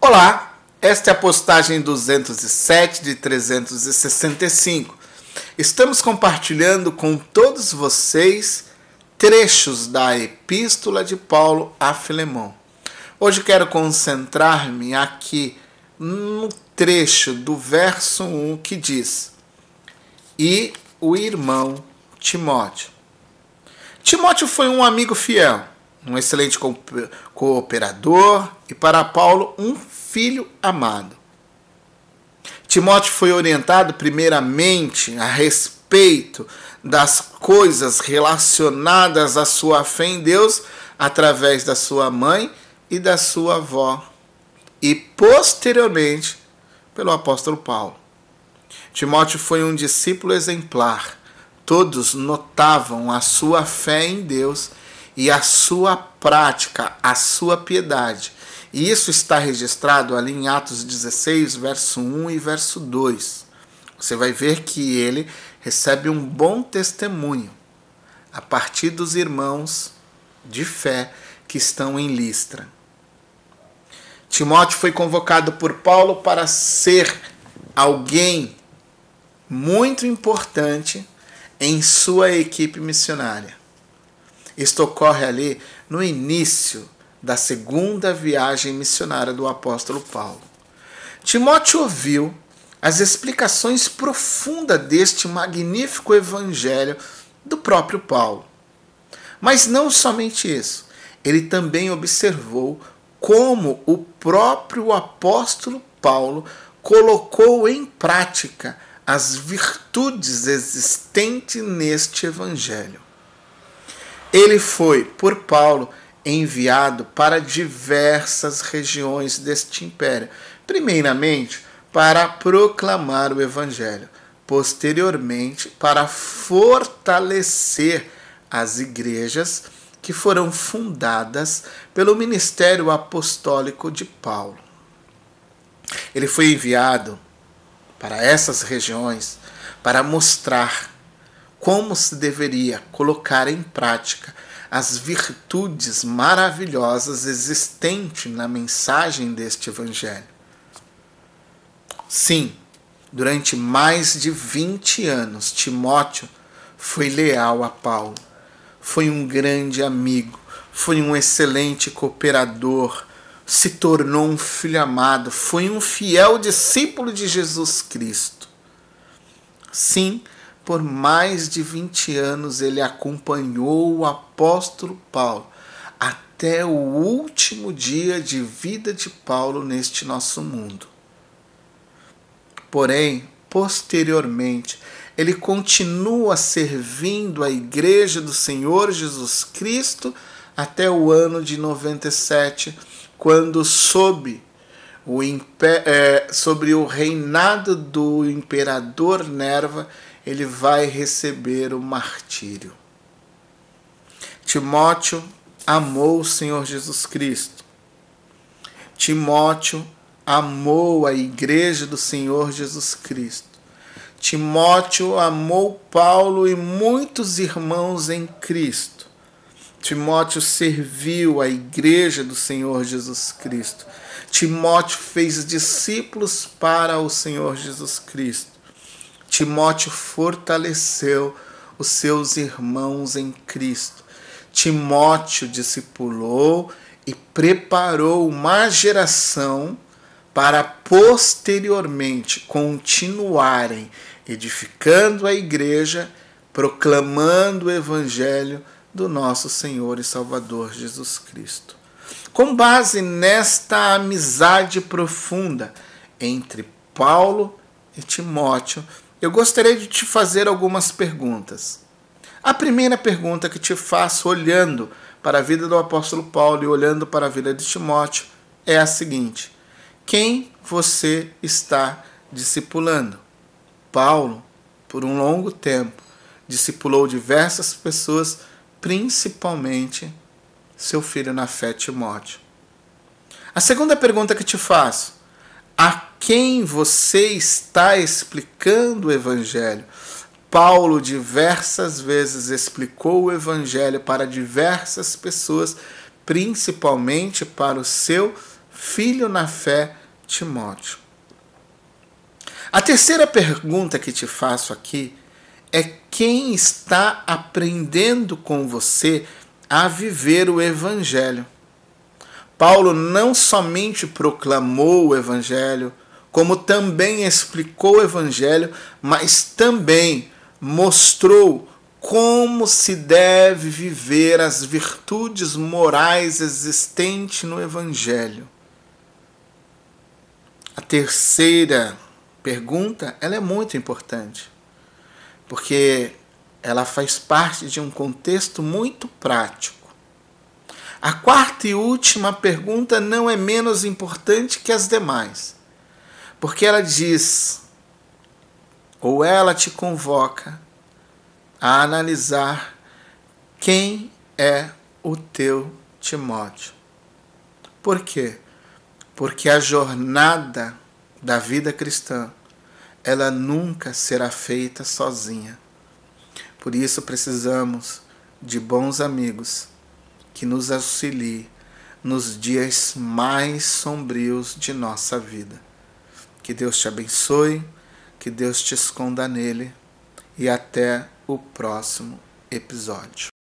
Olá, esta é a postagem 207 de 365. Estamos compartilhando com todos vocês trechos da Epístola de Paulo a Filemão. Hoje quero concentrar-me aqui no trecho do verso 1 que diz: E o irmão Timóteo. Timóteo foi um amigo fiel um excelente cooperador e para Paulo um filho amado. Timóteo foi orientado primeiramente a respeito das coisas relacionadas à sua fé em Deus através da sua mãe e da sua avó, e posteriormente pelo apóstolo Paulo. Timóteo foi um discípulo exemplar. Todos notavam a sua fé em Deus e a sua prática, a sua piedade. E isso está registrado ali em Atos 16, verso 1 e verso 2. Você vai ver que ele recebe um bom testemunho a partir dos irmãos de fé que estão em Listra. Timóteo foi convocado por Paulo para ser alguém muito importante em sua equipe missionária. Isto ocorre ali no início da segunda viagem missionária do apóstolo Paulo. Timóteo ouviu as explicações profundas deste magnífico evangelho do próprio Paulo. Mas não somente isso, ele também observou como o próprio apóstolo Paulo colocou em prática as virtudes existentes neste evangelho. Ele foi, por Paulo, enviado para diversas regiões deste império. Primeiramente, para proclamar o evangelho, posteriormente, para fortalecer as igrejas que foram fundadas pelo ministério apostólico de Paulo. Ele foi enviado para essas regiões para mostrar como se deveria colocar em prática as virtudes maravilhosas existentes na mensagem deste Evangelho. Sim, durante mais de 20 anos, Timóteo foi leal a Paulo, foi um grande amigo, foi um excelente cooperador, se tornou um filho amado, foi um fiel discípulo de Jesus Cristo. Sim, por mais de 20 anos ele acompanhou o apóstolo Paulo até o último dia de vida de Paulo neste nosso mundo. Porém, posteriormente, ele continua servindo a igreja do Senhor Jesus Cristo até o ano de 97, quando sob o, é, sobre o reinado do imperador Nerva, ele vai receber o martírio. Timóteo amou o Senhor Jesus Cristo. Timóteo amou a igreja do Senhor Jesus Cristo. Timóteo amou Paulo e muitos irmãos em Cristo. Timóteo serviu a igreja do Senhor Jesus Cristo. Timóteo fez discípulos para o Senhor Jesus Cristo. Timóteo fortaleceu os seus irmãos em Cristo. Timóteo discipulou e preparou uma geração para posteriormente continuarem edificando a igreja, proclamando o evangelho do nosso Senhor e Salvador Jesus Cristo. Com base nesta amizade profunda entre Paulo e Timóteo, eu gostaria de te fazer algumas perguntas. A primeira pergunta que te faço, olhando para a vida do apóstolo Paulo e olhando para a vida de Timóteo, é a seguinte: quem você está discipulando? Paulo, por um longo tempo, discipulou diversas pessoas, principalmente seu filho na fé, Timóteo. A segunda pergunta que te faço: a quem você está explicando o Evangelho. Paulo diversas vezes explicou o Evangelho para diversas pessoas, principalmente para o seu filho na fé, Timóteo. A terceira pergunta que te faço aqui é quem está aprendendo com você a viver o Evangelho. Paulo não somente proclamou o Evangelho, como também explicou o Evangelho, mas também mostrou como se deve viver as virtudes morais existentes no Evangelho. A terceira pergunta ela é muito importante, porque ela faz parte de um contexto muito prático. A quarta e última pergunta não é menos importante que as demais, porque ela diz, ou ela te convoca a analisar quem é o teu Timóteo. Por quê? Porque a jornada da vida cristã, ela nunca será feita sozinha. Por isso precisamos de bons amigos que nos auxiliem nos dias mais sombrios de nossa vida. Que Deus te abençoe, que Deus te esconda nele e até o próximo episódio.